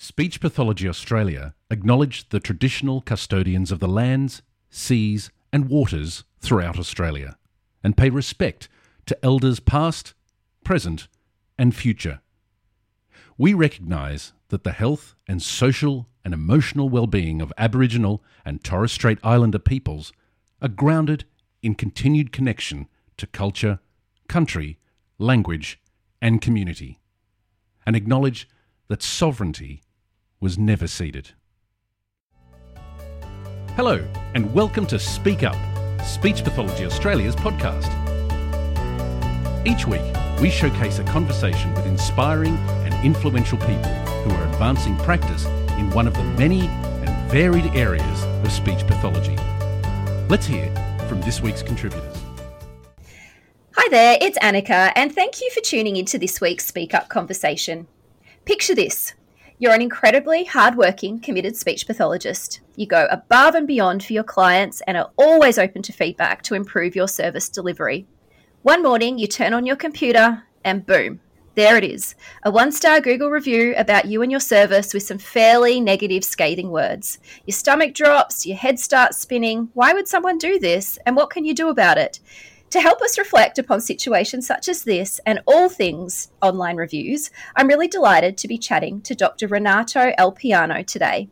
Speech Pathology Australia acknowledge the traditional custodians of the lands, seas, and waters throughout Australia and pay respect to elders past, present, and future. We recognise that the health and social and emotional well-being of Aboriginal and Torres Strait Islander peoples are grounded in continued connection to culture, country, language, and community, and acknowledge that sovereignty was never ceded. Hello, and welcome to Speak Up, Speech Pathology Australia's podcast. Each week, we showcase a conversation with inspiring and influential people who are advancing practice in one of the many and varied areas of speech pathology. Let's hear from this week's contributors. Hi there, it's Anneke, and thank you for tuning into this week's Speak Up conversation. Picture this you're an incredibly hardworking, committed speech pathologist. You go above and beyond for your clients and are always open to feedback to improve your service delivery. One morning, you turn on your computer and boom, there it is a one star Google review about you and your service with some fairly negative, scathing words. Your stomach drops, your head starts spinning. Why would someone do this? And what can you do about it? To help us reflect upon situations such as this and all things online reviews, I'm really delighted to be chatting to Dr. Renato Ulpiano today.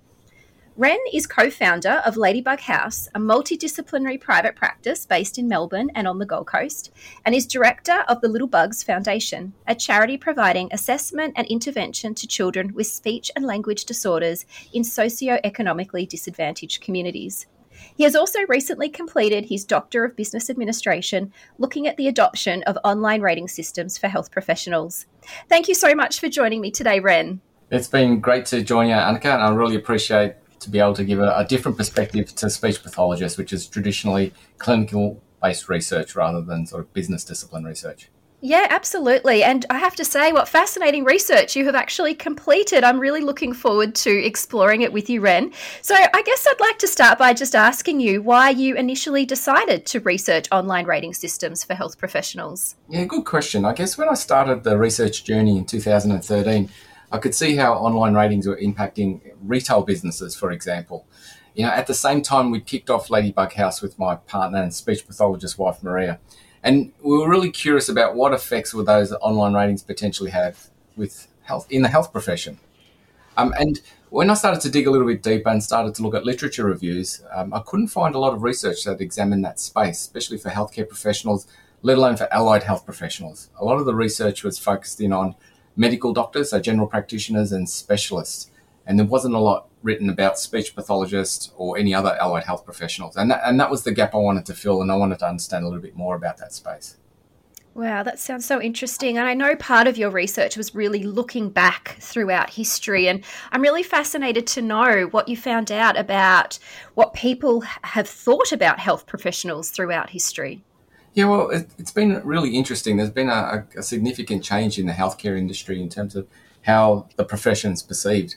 Ren is co founder of Ladybug House, a multidisciplinary private practice based in Melbourne and on the Gold Coast, and is director of the Little Bugs Foundation, a charity providing assessment and intervention to children with speech and language disorders in socio-economically disadvantaged communities. He has also recently completed his Doctor of Business Administration, looking at the adoption of online rating systems for health professionals. Thank you so much for joining me today, Ren. It's been great to join you, Anneke, and I really appreciate to be able to give a, a different perspective to speech pathologists, which is traditionally clinical based research rather than sort of business discipline research. Yeah, absolutely. And I have to say, what fascinating research you have actually completed. I'm really looking forward to exploring it with you, Ren. So, I guess I'd like to start by just asking you why you initially decided to research online rating systems for health professionals. Yeah, good question. I guess when I started the research journey in 2013, I could see how online ratings were impacting retail businesses, for example. You know, at the same time, we kicked off Ladybug House with my partner and speech pathologist wife, Maria. And we were really curious about what effects would those online ratings potentially have with health in the health profession. Um, and when I started to dig a little bit deeper and started to look at literature reviews, um, I couldn't find a lot of research that examined that space, especially for healthcare professionals, let alone for allied health professionals. A lot of the research was focused in on medical doctors, so general practitioners and specialists and there wasn't a lot written about speech pathologists or any other allied health professionals. And that, and that was the gap I wanted to fill, and I wanted to understand a little bit more about that space. Wow, that sounds so interesting. And I know part of your research was really looking back throughout history. And I'm really fascinated to know what you found out about what people have thought about health professionals throughout history. Yeah, well, it, has been really interesting. There's been a, a significant change in the healthcare industry in terms of how the profession's perceived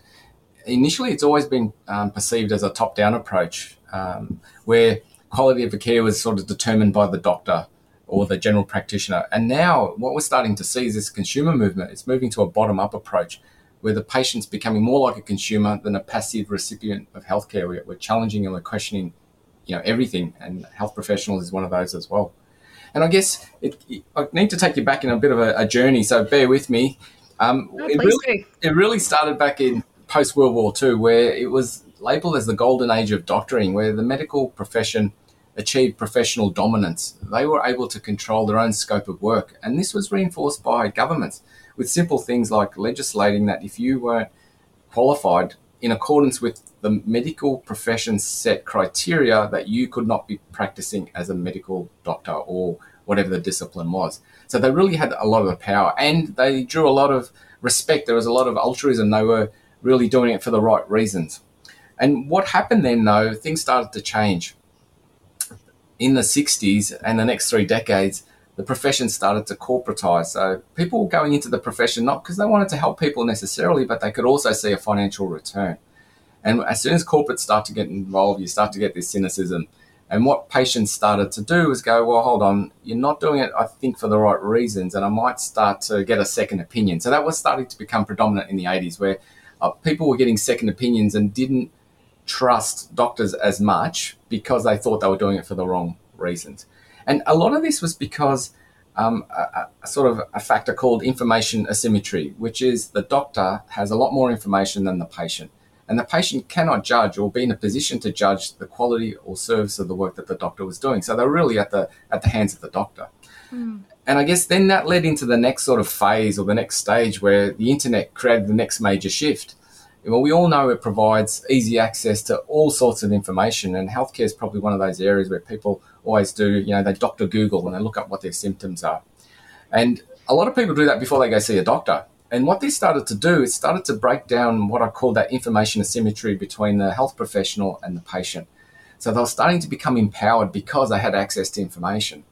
initially it's always been um, perceived as a top down approach um, where quality of the care was sort of determined by the doctor or the general practitioner. And now what we're starting to see is this consumer movement. It's moving to a bottom up approach where the patient's becoming more like a consumer than a passive recipient of healthcare. We're, we're challenging and we're questioning, you know, everything. And health professionals is one of those as well. And I guess it, I need to take you back in a bit of a, a journey, so bear with me. Um, it, really, it really started back in post World War II, where it was labeled as the golden age of doctoring, where the medical profession achieved professional dominance. They were able to control their own scope of work. And this was reinforced by governments with simple things like legislating that if you weren't qualified in accordance with the medical profession's set criteria, that you could not be practicing as a medical doctor or whatever the discipline was. So they really had a lot of the power and they drew a lot of respect. There was a lot of altruism. They were really doing it for the right reasons. And what happened then, though, things started to change. In the 60s and the next three decades, the profession started to corporatize. So people were going into the profession not because they wanted to help people necessarily, but they could also see a financial return. And as soon as corporates start to get involved, you start to get this cynicism. And what patients started to do was go, well, hold on, you're not doing it, I think, for the right reasons, and I might start to get a second opinion. So that was starting to become predominant in the 80s, where uh, people were getting second opinions and didn't trust doctors as much because they thought they were doing it for the wrong reasons. And a lot of this was because um, a, a, sort of a factor called information asymmetry, which is the doctor has a lot more information than the patient. And the patient cannot judge or be in a position to judge the quality or service of the work that the doctor was doing. So they're really at the at the hands of the doctor. Mm. And I guess then that led into the next sort of phase or the next stage where the internet created the next major shift. Well, we all know it provides easy access to all sorts of information, and healthcare is probably one of those areas where people always do, you know, they doctor Google and they look up what their symptoms are. And a lot of people do that before they go see a doctor. And what this started to do is started to break down what I call that information asymmetry between the health professional and the patient. So they were starting to become empowered because they had access to information.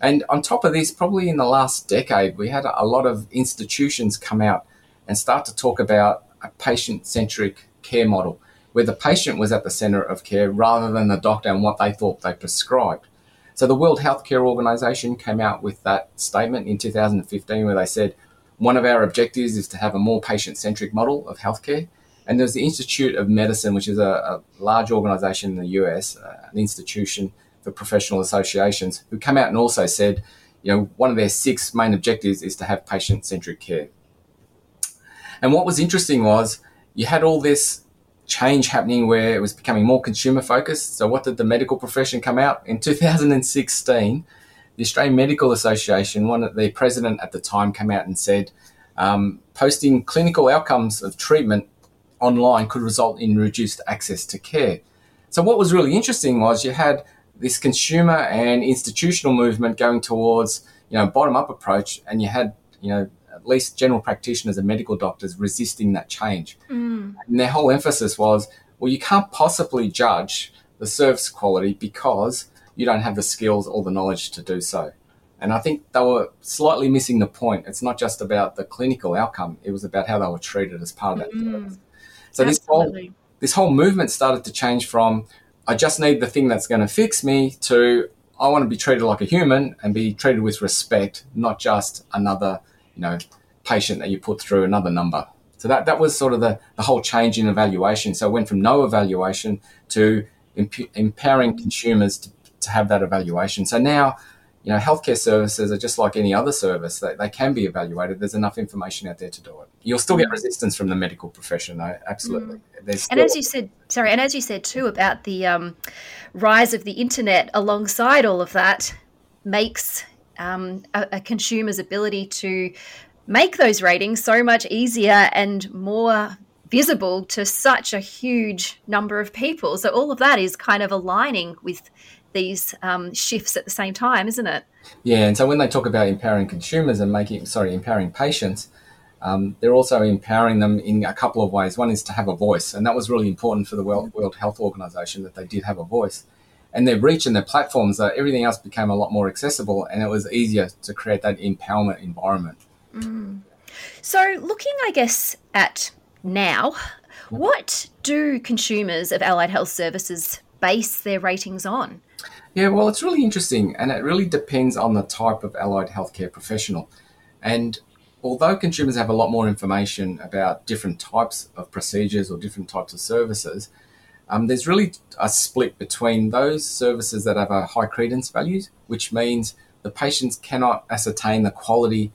And on top of this, probably in the last decade, we had a lot of institutions come out and start to talk about a patient centric care model where the patient was at the center of care rather than the doctor and what they thought they prescribed. So the World Healthcare Organization came out with that statement in 2015 where they said one of our objectives is to have a more patient centric model of healthcare. And there's the Institute of Medicine, which is a, a large organization in the US, uh, an institution for professional associations, who came out and also said, you know, one of their six main objectives is to have patient centric care. And what was interesting was you had all this change happening where it was becoming more consumer focused. So, what did the medical profession come out in 2016? the Australian Medical Association, one of the president at the time came out and said um, posting clinical outcomes of treatment online could result in reduced access to care. So what was really interesting was you had this consumer and institutional movement going towards you know bottom up approach, and you had you know at least general practitioners and medical doctors resisting that change. Mm. And their whole emphasis was, well, you can't possibly judge the service quality because you don't have the skills or the knowledge to do so. And I think they were slightly missing the point. It's not just about the clinical outcome; it was about how they were treated as part of that. Mm, so this whole this whole movement started to change from I just need the thing that's going to fix me to I want to be treated like a human and be treated with respect, not just another you know patient that you put through another number. So that that was sort of the the whole change in evaluation. So it went from no evaluation to empowering consumers to to have that evaluation. So now, you know, healthcare services are just like any other service. They, they can be evaluated. There's enough information out there to do it. You'll still get mm. resistance from the medical profession, though. Absolutely. Mm. and as you said, sorry, and as you said too about the um, rise of the internet alongside all of that makes um, a, a consumer's ability to make those ratings so much easier and more visible to such a huge number of people. So all of that is kind of aligning with these um, shifts at the same time, isn't it? Yeah, and so when they talk about empowering consumers and making, sorry, empowering patients, um, they're also empowering them in a couple of ways. One is to have a voice, and that was really important for the World, World Health Organization that they did have a voice. And their reach and their platforms, uh, everything else became a lot more accessible, and it was easier to create that empowerment environment. Mm. So, looking, I guess, at now, what do consumers of allied health services base their ratings on? Yeah, well, it's really interesting, and it really depends on the type of allied healthcare professional. And although consumers have a lot more information about different types of procedures or different types of services, um, there's really a split between those services that have a high credence values, which means the patients cannot ascertain the quality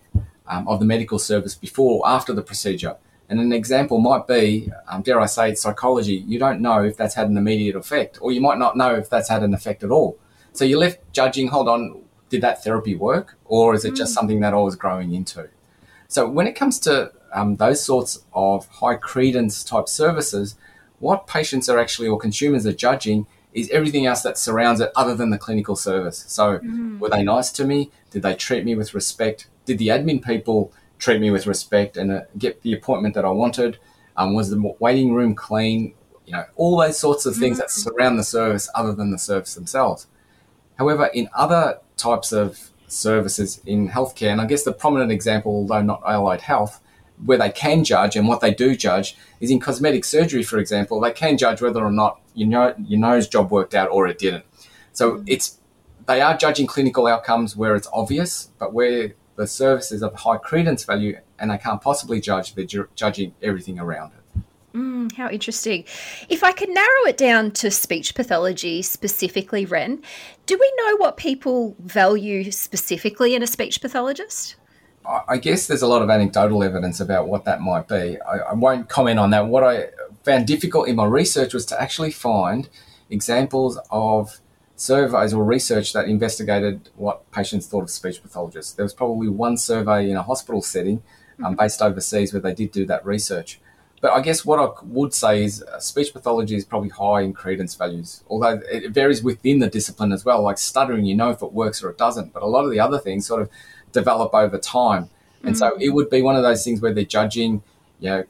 um, of the medical service before or after the procedure. And an example might be, um, dare I say, psychology. You don't know if that's had an immediate effect, or you might not know if that's had an effect at all. So you're left judging, hold on, did that therapy work? Or is it just mm. something that I was growing into? So when it comes to um, those sorts of high credence type services, what patients are actually or consumers are judging is everything else that surrounds it other than the clinical service. So mm. were they nice to me? Did they treat me with respect? Did the admin people treat me with respect and uh, get the appointment that I wanted? Um, was the waiting room clean? You know, all those sorts of things mm. that surround the service other than the service themselves. However, in other types of services in healthcare, and I guess the prominent example, although not allied health, where they can judge and what they do judge is in cosmetic surgery, for example, they can judge whether or not you know your nose job worked out or it didn't. So mm. it's they are judging clinical outcomes where it's obvious, but where the service is of high credence value and they can't possibly judge, they're ju- judging everything around it. Mm, how interesting. If I could narrow it down to speech pathology specifically, Ren, do we know what people value specifically in a speech pathologist? I guess there's a lot of anecdotal evidence about what that might be. I, I, won't comment on that. What I found difficult in my research was to actually find examples of surveys or research that investigated what patients thought of speech pathologists. There was probably one survey in a hospital setting um, mm-hmm. based overseas where they did do that research. But I guess what I would say is uh, speech pathology is probably high in credence values, although it varies within the discipline as well. Like stuttering, you know if it works or it doesn't. But a lot of the other things sort of develop over time. And mm-hmm. so it would be one of those things where they're judging, you know,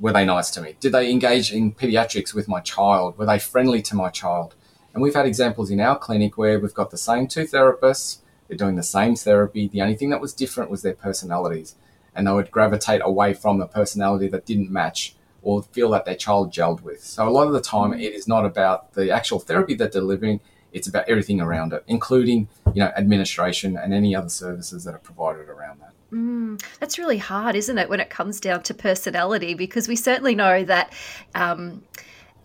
were they nice to me? Did they engage in pediatrics with my child? Were they friendly to my child? And we've had examples in our clinic where we've got the same two therapists, they're doing the same therapy. The only thing that was different was their personalities. And they would gravitate away from the personality that didn't match or feel that their child gelled with. So a lot of the time, mm. it is not about the actual therapy that they're delivering; it's about everything around it, including you know administration and any other services that are provided around that. Mm, that's really hard, isn't it, when it comes down to personality? Because we certainly know that um,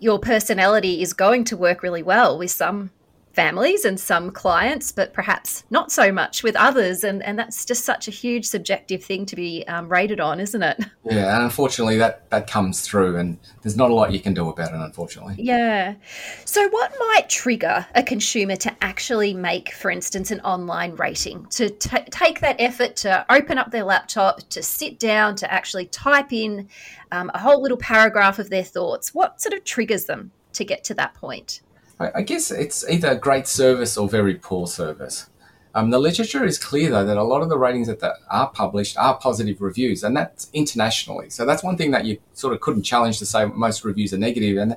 your personality is going to work really well with some families and some clients, but perhaps not so much with others. And, and that's just such a huge subjective thing to be um, rated on, isn't it? Yeah, and unfortunately, that, that comes through, and there's not a lot you can do about it, unfortunately. Yeah. So, what might trigger a consumer to actually make, for instance, an online rating, to t- take that effort to open up their laptop, to sit down, to actually type in um, a whole little paragraph of their thoughts? What sort of triggers them to get to that point? I, guess it's either great service or very poor service. Um, the literature is clear, though, that a lot of the ratings that, that are published are positive reviews, and that's internationally. So that's one thing that you sort of couldn't challenge to say most reviews are negative. And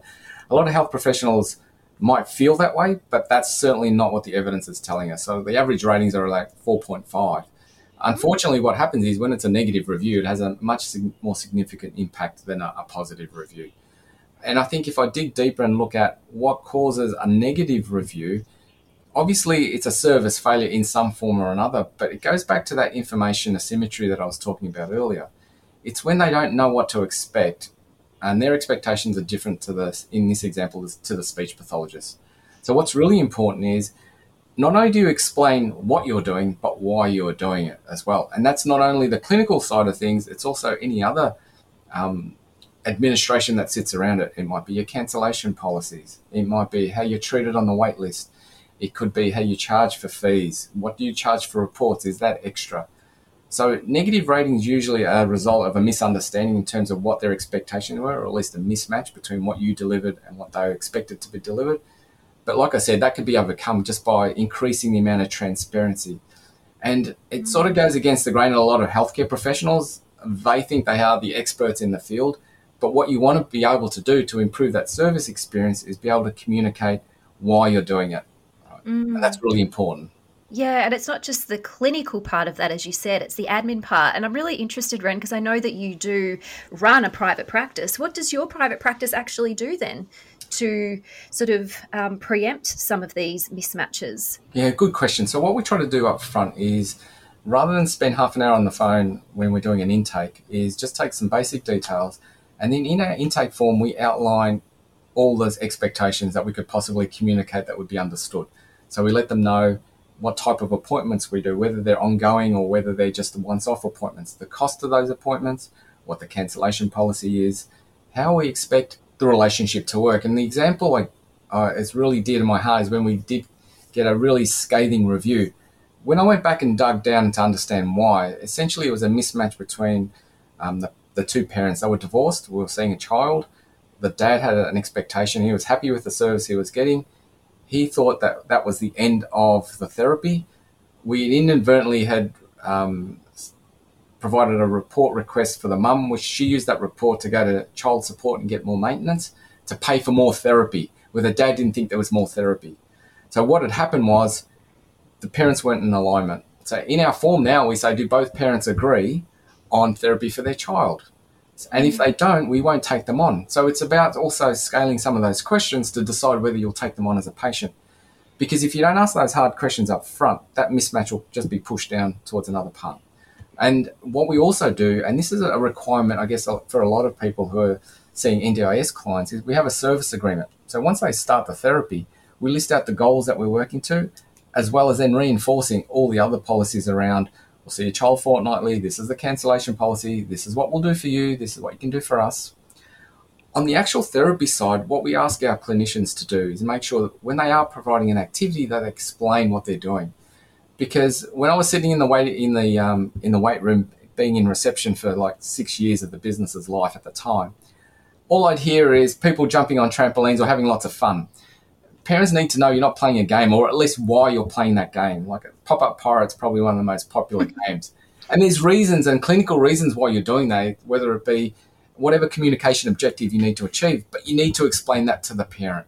a lot of health professionals might feel that way, but that's certainly not what the evidence is telling us. So the average ratings are like 4.5. Unfortunately, what happens is when it's a negative review, it has a much more significant impact than a, a positive review. And I think if I dig deeper and look at what causes a negative review, obviously it's a service failure in some form or another, but it goes back to that information asymmetry that I was talking about earlier. It's when they don't know what to expect, and their expectations are different to the, in this example, to the speech pathologist. So what's really important is not only do you explain what you're doing, but why you're doing it as well. And that's not only the clinical side of things, it's also any other um, administration that sits around it. It might be your cancellation policies. It might be how you're treated on the wait list. It could be how you charge for fees. What do you charge for reports? Is that extra? So negative ratings usually are a result of a misunderstanding in terms of what their expectations were, or at least a mismatch between what you delivered and what they expected to be delivered. But like I said, that could be overcome just by increasing the amount of transparency. And it sort of goes against the grain of a lot of healthcare professionals. They think they are the experts in the field but what you want to be able to do to improve that service experience is be able to communicate why you're doing it. Right? Mm. And that's really important. Yeah, and it's not just the clinical part of that, as you said, it's the admin part. And I'm really interested, Ren, because I know that you do run a private practice. What does your private practice actually do then to sort of um, preempt some of these mismatches? Yeah, good question. So, what we try to do up front is rather than spend half an hour on the phone when we're doing an intake, is just take some basic details and then in our intake form, we outline all those expectations that we could possibly communicate that would be understood. So we let them know what type of appointments we do, whether they're ongoing or whether they're just once off appointments, the cost of those appointments, what the cancellation policy is, how we expect the relationship to work. And the example I, uh, is really dear to my heart is when we did get a really scathing review. When I went back and dug down to understand why, essentially it was a mismatch between um, the the two parents, they were divorced. We were seeing a child. The dad had an expectation. He was happy with the service he was getting. He thought that that was the end of the therapy. We inadvertently had um, provided a report request for the mum, which she used that report to go to child support and get more maintenance to pay for more therapy, where the dad didn't think there was more therapy. So what had happened was the parents weren't in alignment. So in our form now, we say, do both parents agree on therapy for their child. And if mm. they don't, we won't take them on. So it's about also scaling some of those questions to decide whether you'll take them on as a patient. Because if you don't ask those hard questions up front, that mismatch will just be pushed down towards another part. And what we also do, and this is a requirement, I guess, for a lot of people who are seeing NDIS clients is we have a service agreement. So once they start the therapy, we list out the goals that we're working to, as well as then reinforcing all the other policies around we'll see your child fortnightly, this is the cancellation policy, this is what we'll do for you, this is what you can do for us. On the actual therapy side, what we ask our clinicians to do is make sure that when they are providing an activity, that they explain what they're doing. Because when I was sitting in the wait in the um, in the wait room, being in reception for like six years of the business's life at the time, all I'd hear is people jumping on trampolines or having lots of fun parents need to know you're not playing a game, or at least why you're playing that game. Like Pop Up Pirate's probably one of the most popular games, and there's reasons and clinical reasons why you're doing that, whether it be whatever communication objective you need to achieve, but you need to explain that to the parent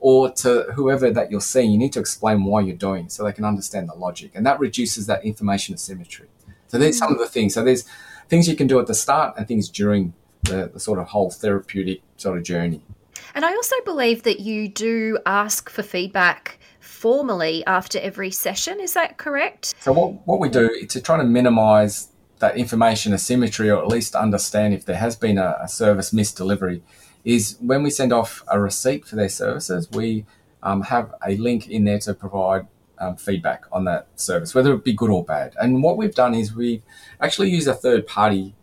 or to whoever that you're seeing. You need to explain why you're doing so they can understand the logic, and that reduces that information asymmetry. So there's mm. some of the things. So there's things you can do at the start and things during the, the sort of whole therapeutic sort of journey. And I also believe that you do ask for feedback formally after every session. Is that correct? So, what, what we do to try to minimize that information asymmetry or at least understand if there has been a, a service misdelivery is when we send off a receipt for their services, we um, have a link in there to provide um, feedback on that service, whether it be good or bad. And what we've done is we've actually used a third party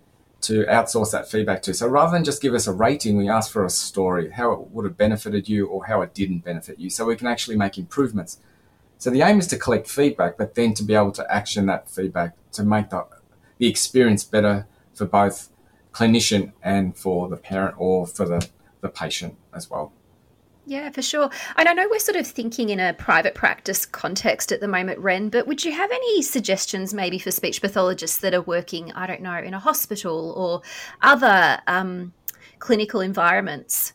to outsource that feedback to. So rather than just give us a rating, we ask for a story, how it would have benefited you or how it didn't benefit you. So we can actually make improvements. So the aim is to collect feedback, but then to be able to action that feedback to make the, the experience better for both clinician and for the parent or for the, the patient as well. Yeah, for sure. And I know we're sort of thinking in a private practice context at the moment, Ren, but would you have any suggestions maybe for speech pathologists that are working, I don't know, in a hospital or other um, clinical environments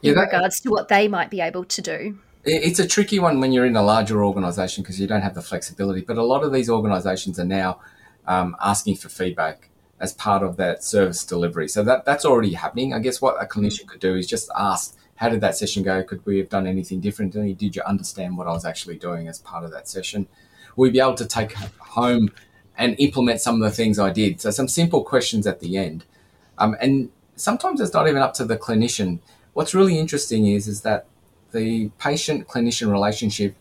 yeah, in that, regards to what they might be able to do? It's a tricky one when you're in a larger organisation because you don't have the flexibility. But a lot of these organisations are now um, asking for feedback as part of that service delivery. So that that's already happening. I guess what a clinician could do is just ask how did that session go? Could we have done anything differently? Did you understand what I was actually doing as part of that session? Will we be able to take home and implement some of the things I did? So some simple questions at the end. Um, and sometimes it's not even up to the clinician. What's really interesting is, is that the patient clinician relationship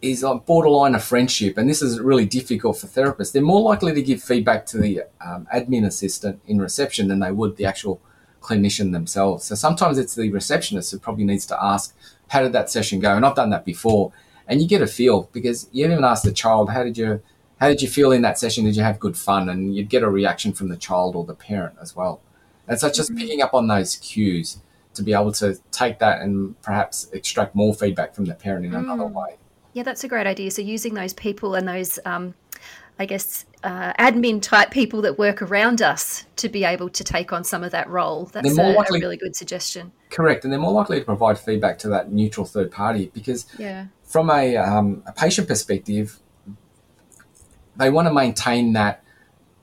is on borderline of friendship, and this is really difficult for therapists. They're more likely to give feedback to the um, admin assistant in reception than they would the actual clinician themselves. So sometimes it's the receptionist who probably needs to ask, how did that session go? And I've done that before. And you get a feel because you even ask the child, how did you how did you feel in that session? Did you have good fun? And you'd get a reaction from the child or the parent as well. And so just mm-hmm. picking up on those cues to be able to take that and perhaps extract more feedback from the parent in mm. another way. Yeah, that's a great idea. So using those people and those um, I guess, uh, admin type people that work around us to be able to take on some of that role. That's a, likely, a, really good suggestion. Correct. And they're more likely to provide feedback to that neutral third party because, yeah. from a, um, a patient perspective, they want to maintain that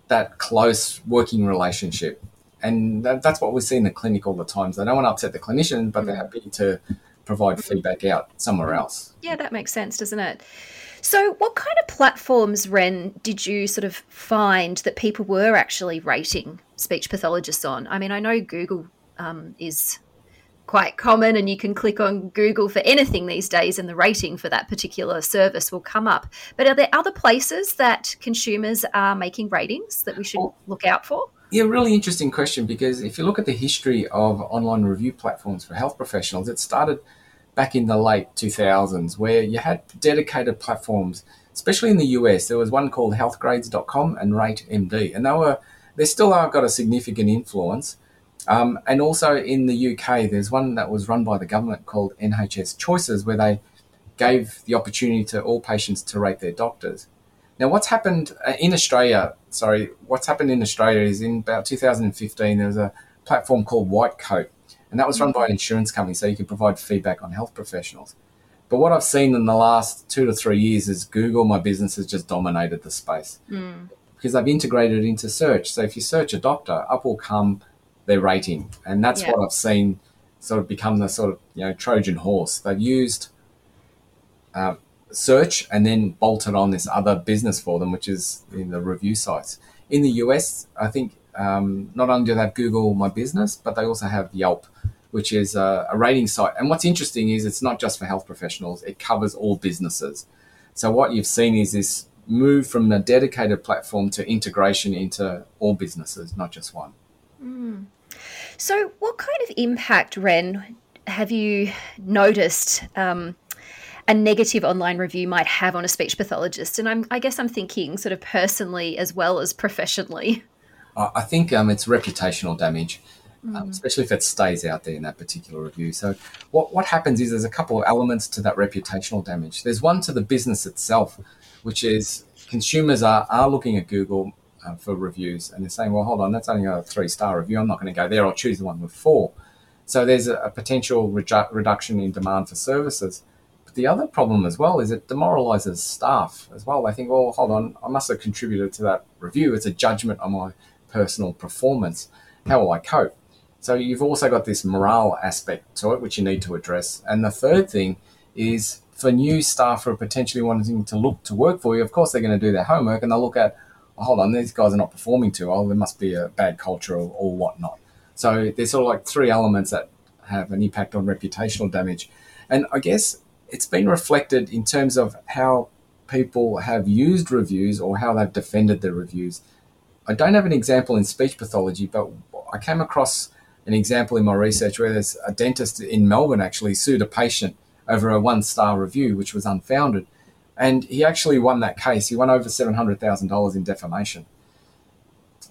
that close working relationship. And that, that's what we see in the clinic all the time. So they don't want to upset the clinician, but mm. they're happy to provide feedback out somewhere else. Yeah, that makes sense, doesn't it? So, what kind of platforms, Ren, did you sort of find that people were actually rating speech pathologists on? I mean, I know Google um, is quite common and you can click on Google for anything these days and the rating for that particular service will come up. But are there other places that consumers are making ratings that we should look out for? Yeah, really interesting question because if you look at the history of online review platforms for health professionals, it started back in the late 2000s where you had dedicated platforms, especially in the US. There was one called healthgrades.com and RateMD, and they were they still are got a significant influence. Um, and also in the UK, there's one that was run by the government called NHS Choices, where they gave the opportunity to all patients to rate their doctors. Now, what's happened uh, in Australia? Sorry, what's happened in Australia is in about 2015 there was a platform called Whitecoat, and that was run by an insurance company, so you can provide feedback on health professionals. But what I've seen in the last two to three years is Google, my business, has just dominated the space mm. because they've integrated into search. So if you search a doctor, up will come their rating, and that's yeah. what I've seen sort of become the sort of you know Trojan horse. They've used uh, search and then bolted on this other business for them, which is in the review sites. In the US, I think um, not only do they have Google My Business, but they also have Yelp, which is a, a, rating site. And what's interesting is it's not just for health professionals; it covers all businesses. So what you've seen is this move from a dedicated platform to integration into all businesses, not just one. Mm. So, what kind of impact, Ren, have you noticed? Um, a negative online review might have on a speech pathologist? And I'm, I guess I'm thinking sort of personally as well as professionally. I think um, it's reputational damage, mm. um, especially if it stays out there in that particular review. So, what, what happens is there's a couple of elements to that reputational damage. There's one to the business itself, which is consumers are, are looking at Google uh, for reviews and they're saying, well, hold on, that's only a three star review. I'm not going to go there. I'll choose the one with four. So, there's a, a potential reju- reduction in demand for services But the other problem as well is it demoralizes staff as well. They think, well, hold on, I must have contributed to that review. It's a judgment on my personal performance. How will I cope? So you've also got this morale aspect to it, which you need to address. And the third thing is for new staff who are potentially wanting to look to work for you, of course, they're going to do their homework and they'll look at, oh, hold on, these guys are not performing too well. There must be a bad culture or, or whatnot. So there's sort of like three elements that have an impact on reputational damage. And I guess it's been reflected in terms of how people have used reviews or how they've defended their reviews. I don't have an example in speech pathology, but I came across an example in my research where there's a dentist in Melbourne actually sued a patient over a one star review, which was unfounded. And he actually won that case. He won over $700,000 in defamation.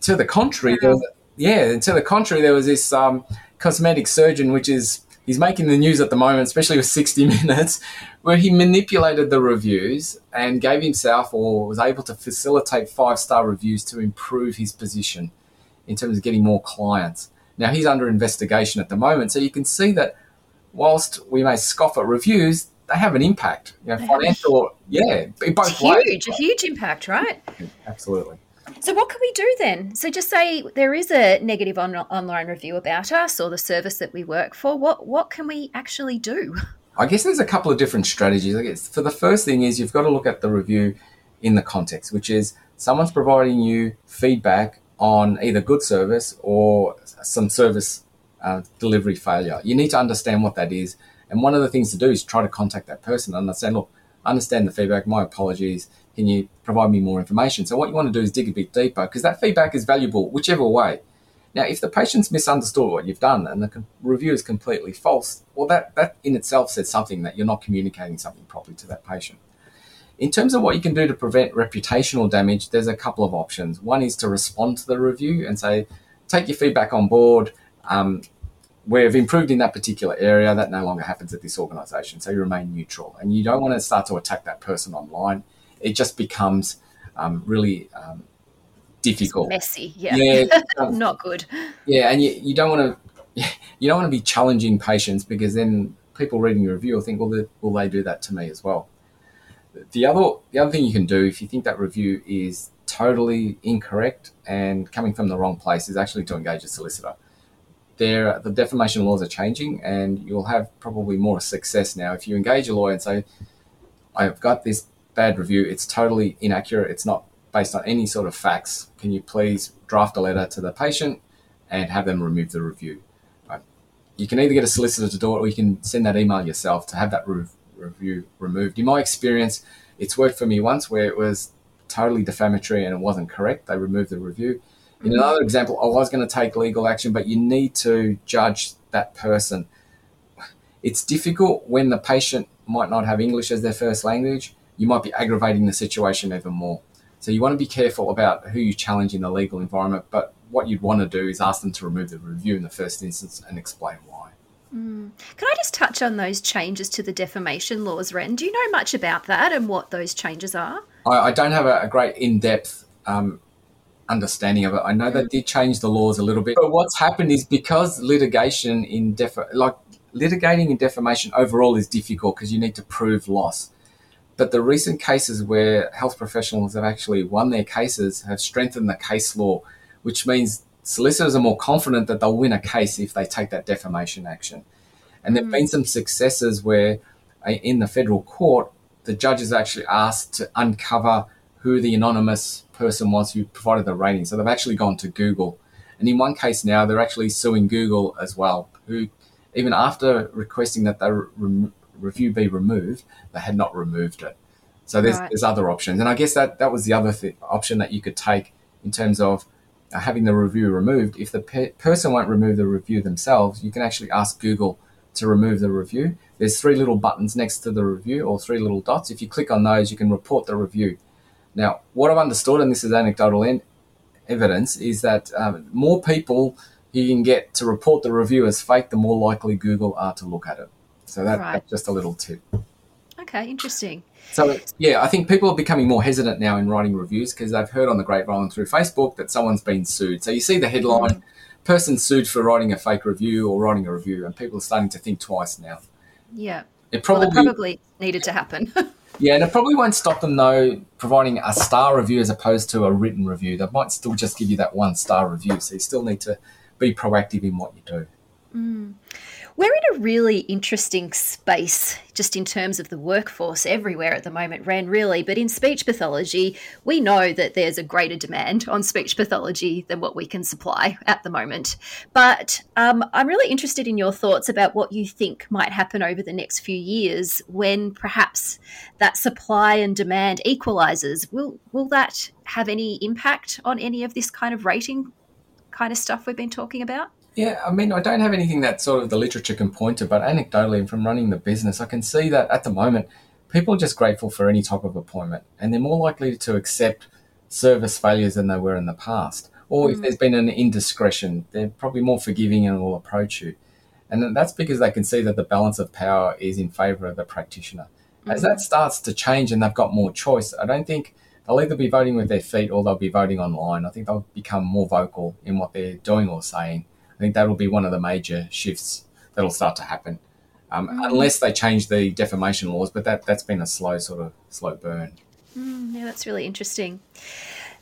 To the contrary, there was, yeah, to the contrary, there was this um, cosmetic surgeon, which is he's making the news at the moment, especially with 60 Minutes, where he manipulated the reviews and gave himself or was able to facilitate five star reviews to improve his position in terms of getting more clients. Now, he's under investigation at the moment, so you can see that whilst we may scoff at reviews, they have an impact. You know, financial, yeah, both huge, ways. a huge impact, right? Absolutely. So, what can we do then? So, just say there is a negative on- online review about us or the service that we work for. What what can we actually do? I guess there's a couple of different strategies. I guess for the first thing is you've got to look at the review in the context, which is someone's providing you feedback on either good service or some service uh, delivery failure. You need to understand what that is. And one of the things to do is try to contact that person and understand, look, understand the feedback. My apologies. Can you provide me more information? So what you want to do is dig a bit deeper because that feedback is valuable whichever way. Now, if the patient's misunderstood what you've done and the review is completely false, well, that, that in itself says something that you're not communicating something properly to that patient. In terms of what you can do to prevent reputational damage, there's a couple of options. One is to respond to the review and say, take your feedback on board. Um, we've improved in that particular area. That no longer happens at this organization. So you remain neutral. And you don't want to start to attack that person online it just becomes um, really um, difficult. It's messy, yeah. yeah Not good. Yeah, and you, you don't want to you don't want to be challenging patients because then people reading your review will think, well, they, will they do that to me as well? The other the other thing you can do if you think that review is totally incorrect and coming from the wrong place is actually to engage a solicitor. There, the defamation laws are changing, and you'll have probably more success now if you engage a lawyer and say, "I've got this bad review. It's totally inaccurate. It's not based on any sort of facts. Can you please draft a letter to the patient and have them remove the review? Right. You can either get a solicitor to do it or you can send that email yourself to have that re- review removed. In my experience, it's worked for me once where it was totally defamatory and it wasn't correct. They removed the review. In mm-hmm. another example, I was going to take legal action, but you need to judge that person. It's difficult when the patient might not have English as their first language you might be aggravating the situation even more. So you want to be careful about who you challenge in the legal environment, but what you'd want to do is ask them to remove the review in the first instance and explain why. Mm. Can I just touch on those changes to the defamation laws, Ren? Do you know much about that and what those changes are? I, I don't have a, a great in depth um, understanding of it. I know they did change the laws a little bit, but what's happened is because litigation in def- like litigating in defamation overall is difficult because you need to prove loss. But the recent cases where health professionals have actually won their cases have strengthened the case law, which means solicitors are more confident that they'll win a case if they take that defamation action. And there have mm. been some successes where uh, in the federal court, the judge judges actually asked to uncover who the anonymous person was who provided the rating. So they've actually gone to Google And in one case now, they're actually suing Google as well, who, even after requesting that they re- review be removed, they had not removed it. So there's, right. there's other options. And I guess that, that was the other th- option that you could take in terms of uh, having the review removed. If the pe- person won't remove the review themselves, you can actually ask Google to remove the review. There's three little buttons next to the review or three little dots. If you click on those, you can report the review. Now, what I've understood, and this is anecdotal in- evidence, is that um, more people you can get to report the review as fake, the more likely Google are to look at it. So that, right. that's just a little tip. Okay, interesting. So yeah, I think people are becoming more hesitant now in writing reviews because they've heard on the grapevine through Facebook that someone's been sued. So you see the headline, mm. "Person sued for writing a fake review or writing a review," and people are starting to think twice now. Yeah, it probably well, it probably needed to happen. yeah, and it probably won't stop them though providing a star review as opposed to a written review. They might still just give you that one star review. So you still need to be proactive in what you do. Mm. We're in a really interesting space just in terms of the workforce everywhere at the moment, Ren, really. But in speech pathology, we know that there's a greater demand on speech pathology than what we can supply at the moment. But um, I'm really interested in your thoughts about what you think might happen over the next few years when perhaps that supply and demand equalizes. Will, will that have any impact on any of this kind of rating kind of stuff we've been talking about? Yeah, I mean, I don't have anything that sort of the literature can point to, but anecdotally, from running the business, I can see that at the moment, people are just grateful for any type of appointment and they're more likely to accept service failures than they were in the past. Or mm. if there's been an indiscretion, they're probably more forgiving and will approach you. And that's because they can see that the balance of power is in favor of the practitioner. Mm. As that starts to change and they've got more choice, I don't think they'll either be voting with their feet or they'll be voting online. I think they'll become more vocal in what they're doing or saying. I think that'll be one of the major shifts that'll start to happen, um, mm. unless they change the defamation laws. But that that's been a slow sort of slow burn. Mm, yeah, that's really interesting.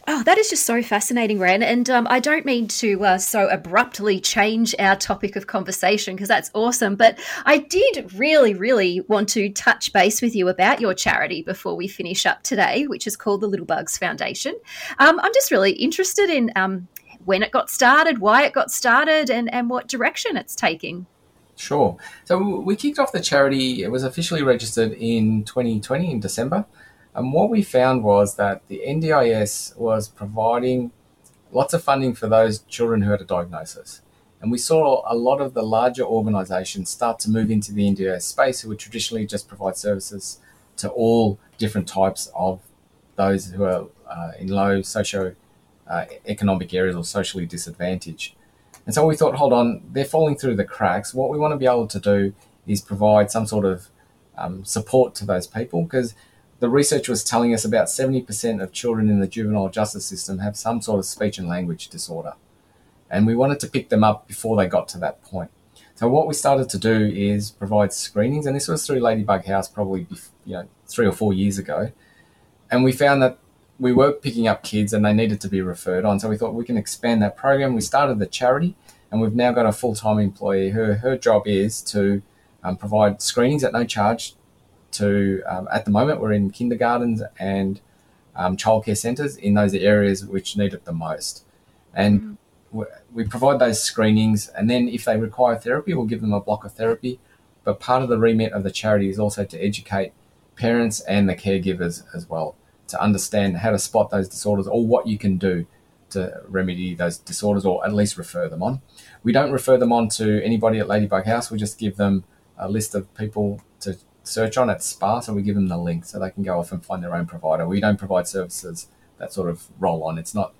Oh, that is just so fascinating, Ren. And um, I don't mean to uh, so abruptly change our topic of conversation because that's awesome. But I did really, really want to touch base with you about your charity before we finish up today, which is called the Little Bugs Foundation. Um, I'm just really interested in um, when it got started, why it got started, and, and what direction it's taking. Sure. So we kicked off the charity, it was officially registered in 2020 in December. And what we found was that the NDIS was providing lots of funding for those children who had a diagnosis. And we saw a lot of the larger organisations start to move into the NDIS space who would traditionally just provide services to all different types of those who are uh, in low socio uh, economic areas or socially disadvantaged. And so we thought, hold on, they're falling through the cracks. What we want to be able to do is provide some sort of um, support to those people because the research was telling us about 70% of children in the juvenile justice system have some sort of speech and language disorder. And we wanted to pick them up before they got to that point. So what we started to do is provide screenings, and this was through Ladybug House probably you know three or four years ago, and we found that we were picking up kids and they needed to be referred on. So we thought we can expand that program. We started the charity and we've now got a full time employee. Her, her job is to um, provide screenings at no charge to, um, at the moment, we're in kindergartens and um, childcare centres in those areas which need it the most. And mm-hmm. we provide those screenings, and then if they require therapy, we'll give them a block of therapy. But part of the remit of the charity is also to educate parents and the caregivers as well to understand how to spot those disorders or what you can do to remedy those disorders or at least refer them on. We don't refer them on to anybody at Ladybug House. We just give them a list of people to search on at SPA, so we give them the link so they can go off and find their own provider. We don't provide services that sort of roll on. It's not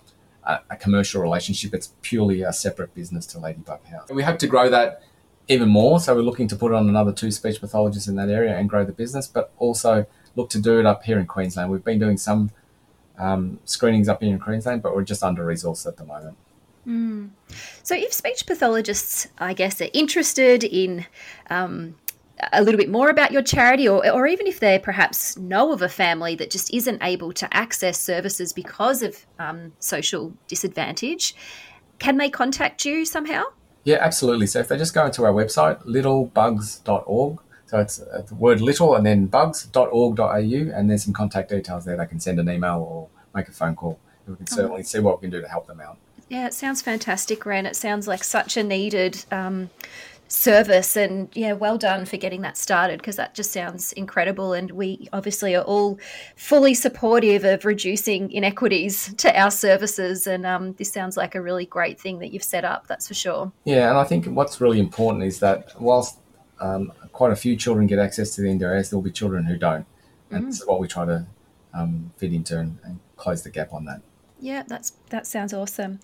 a, a commercial relationship. It's purely a separate business to Ladybug House. And we hope to grow that even more. So we're looking to put on another two speech pathologists in that area and grow the business, but also look to do it up here in Queensland. We've been doing some um, screenings up here in Queensland, but we're just under resourced at the moment. Mm. So, if speech pathologists, I guess, are interested in um, a little bit more about your charity, or, or even if they perhaps know of a family that just isn't able to access services because of um, social disadvantage, can they contact you somehow? Yeah, absolutely. So, if they just go into our website, littlebugs.org, so it's, the word little and then bugs.org.au, and there's some contact details there. They can send an email or make a phone call. We can certainly see what we can do to help them out. Yeah, it sounds fantastic, Ren. It sounds like such a needed um, service and yeah well done for getting that started because that just sounds incredible and we obviously are all fully supportive of reducing inequities to our services and um, this sounds like a really great thing that you've set up that's for sure yeah and i think what's really important is that whilst um, quite a few children get access to the ndis there'll be children who don't. And mm. this is what we try to um, fit into and, and close the gap on that yeah, that's that sounds awesome.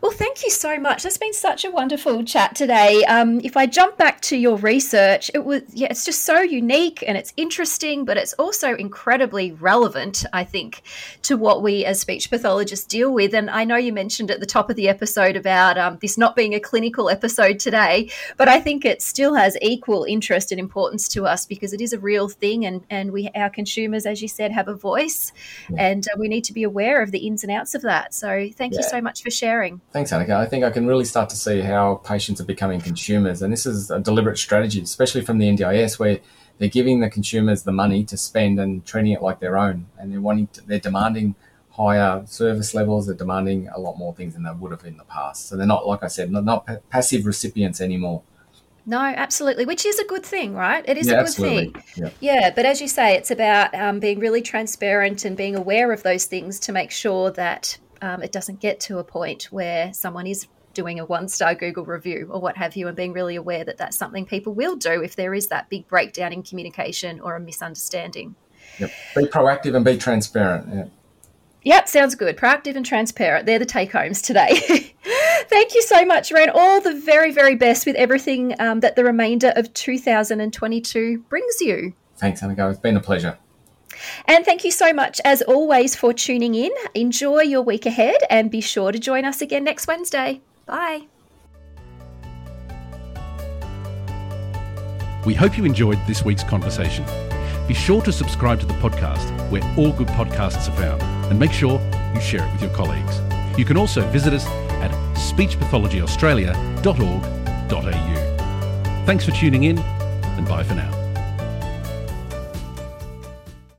Well, thank you so much. That's been such a wonderful chat today. Um, if I jump back to your research, it was yeah, it's just so unique and it's interesting, but it's also incredibly relevant, I think, to what we as speech pathologists deal with. And I know you mentioned at the top of the episode about um, this not being a clinical episode today, but I think it still has equal interest and importance to us because it is a real thing, and and we our consumers, as you said, have a voice, and uh, we need to be aware of the ins and outs of that. So thank yeah. you so much for sharing. Thanks, Anneke. I think I can really start to see how patients are becoming consumers. And this is a deliberate strategy, especially from the NDIS, where they're giving the consumers the money to spend and treating it like their own. And they're wanting to, they're demanding higher service levels. They're demanding a lot more things than they would have in the past. So they're not, like I said, not, not passive recipients anymore. No, absolutely, which is a good thing, right? It is yeah, a good absolutely. thing. Yeah. yeah. but as you say, it's about um, being really transparent and being aware of those things to make sure that um, it doesn't get to a point where someone is doing a one star Google review or what have you, and being really aware that that's something people will do if there is that big breakdown in communication or a misunderstanding. Yep. Be proactive and be transparent. Yeah. Yep, sounds good. Proactive and transparent. They're the take homes today. Thank you so much, Ren. All the very, very best with everything um, that the remainder of 2022 brings you. Thanks, Anneke. It's been a pleasure. And thank you so much, as always, for tuning in. Enjoy your week ahead and be sure to join us again next Wednesday. Bye. We hope you enjoyed this week's conversation. Be sure to subscribe to the podcast where all good podcasts are found and make sure you share it with your colleagues. You can also visit us at speechpathologyaustralia.org.au. Thanks for tuning in and bye for now.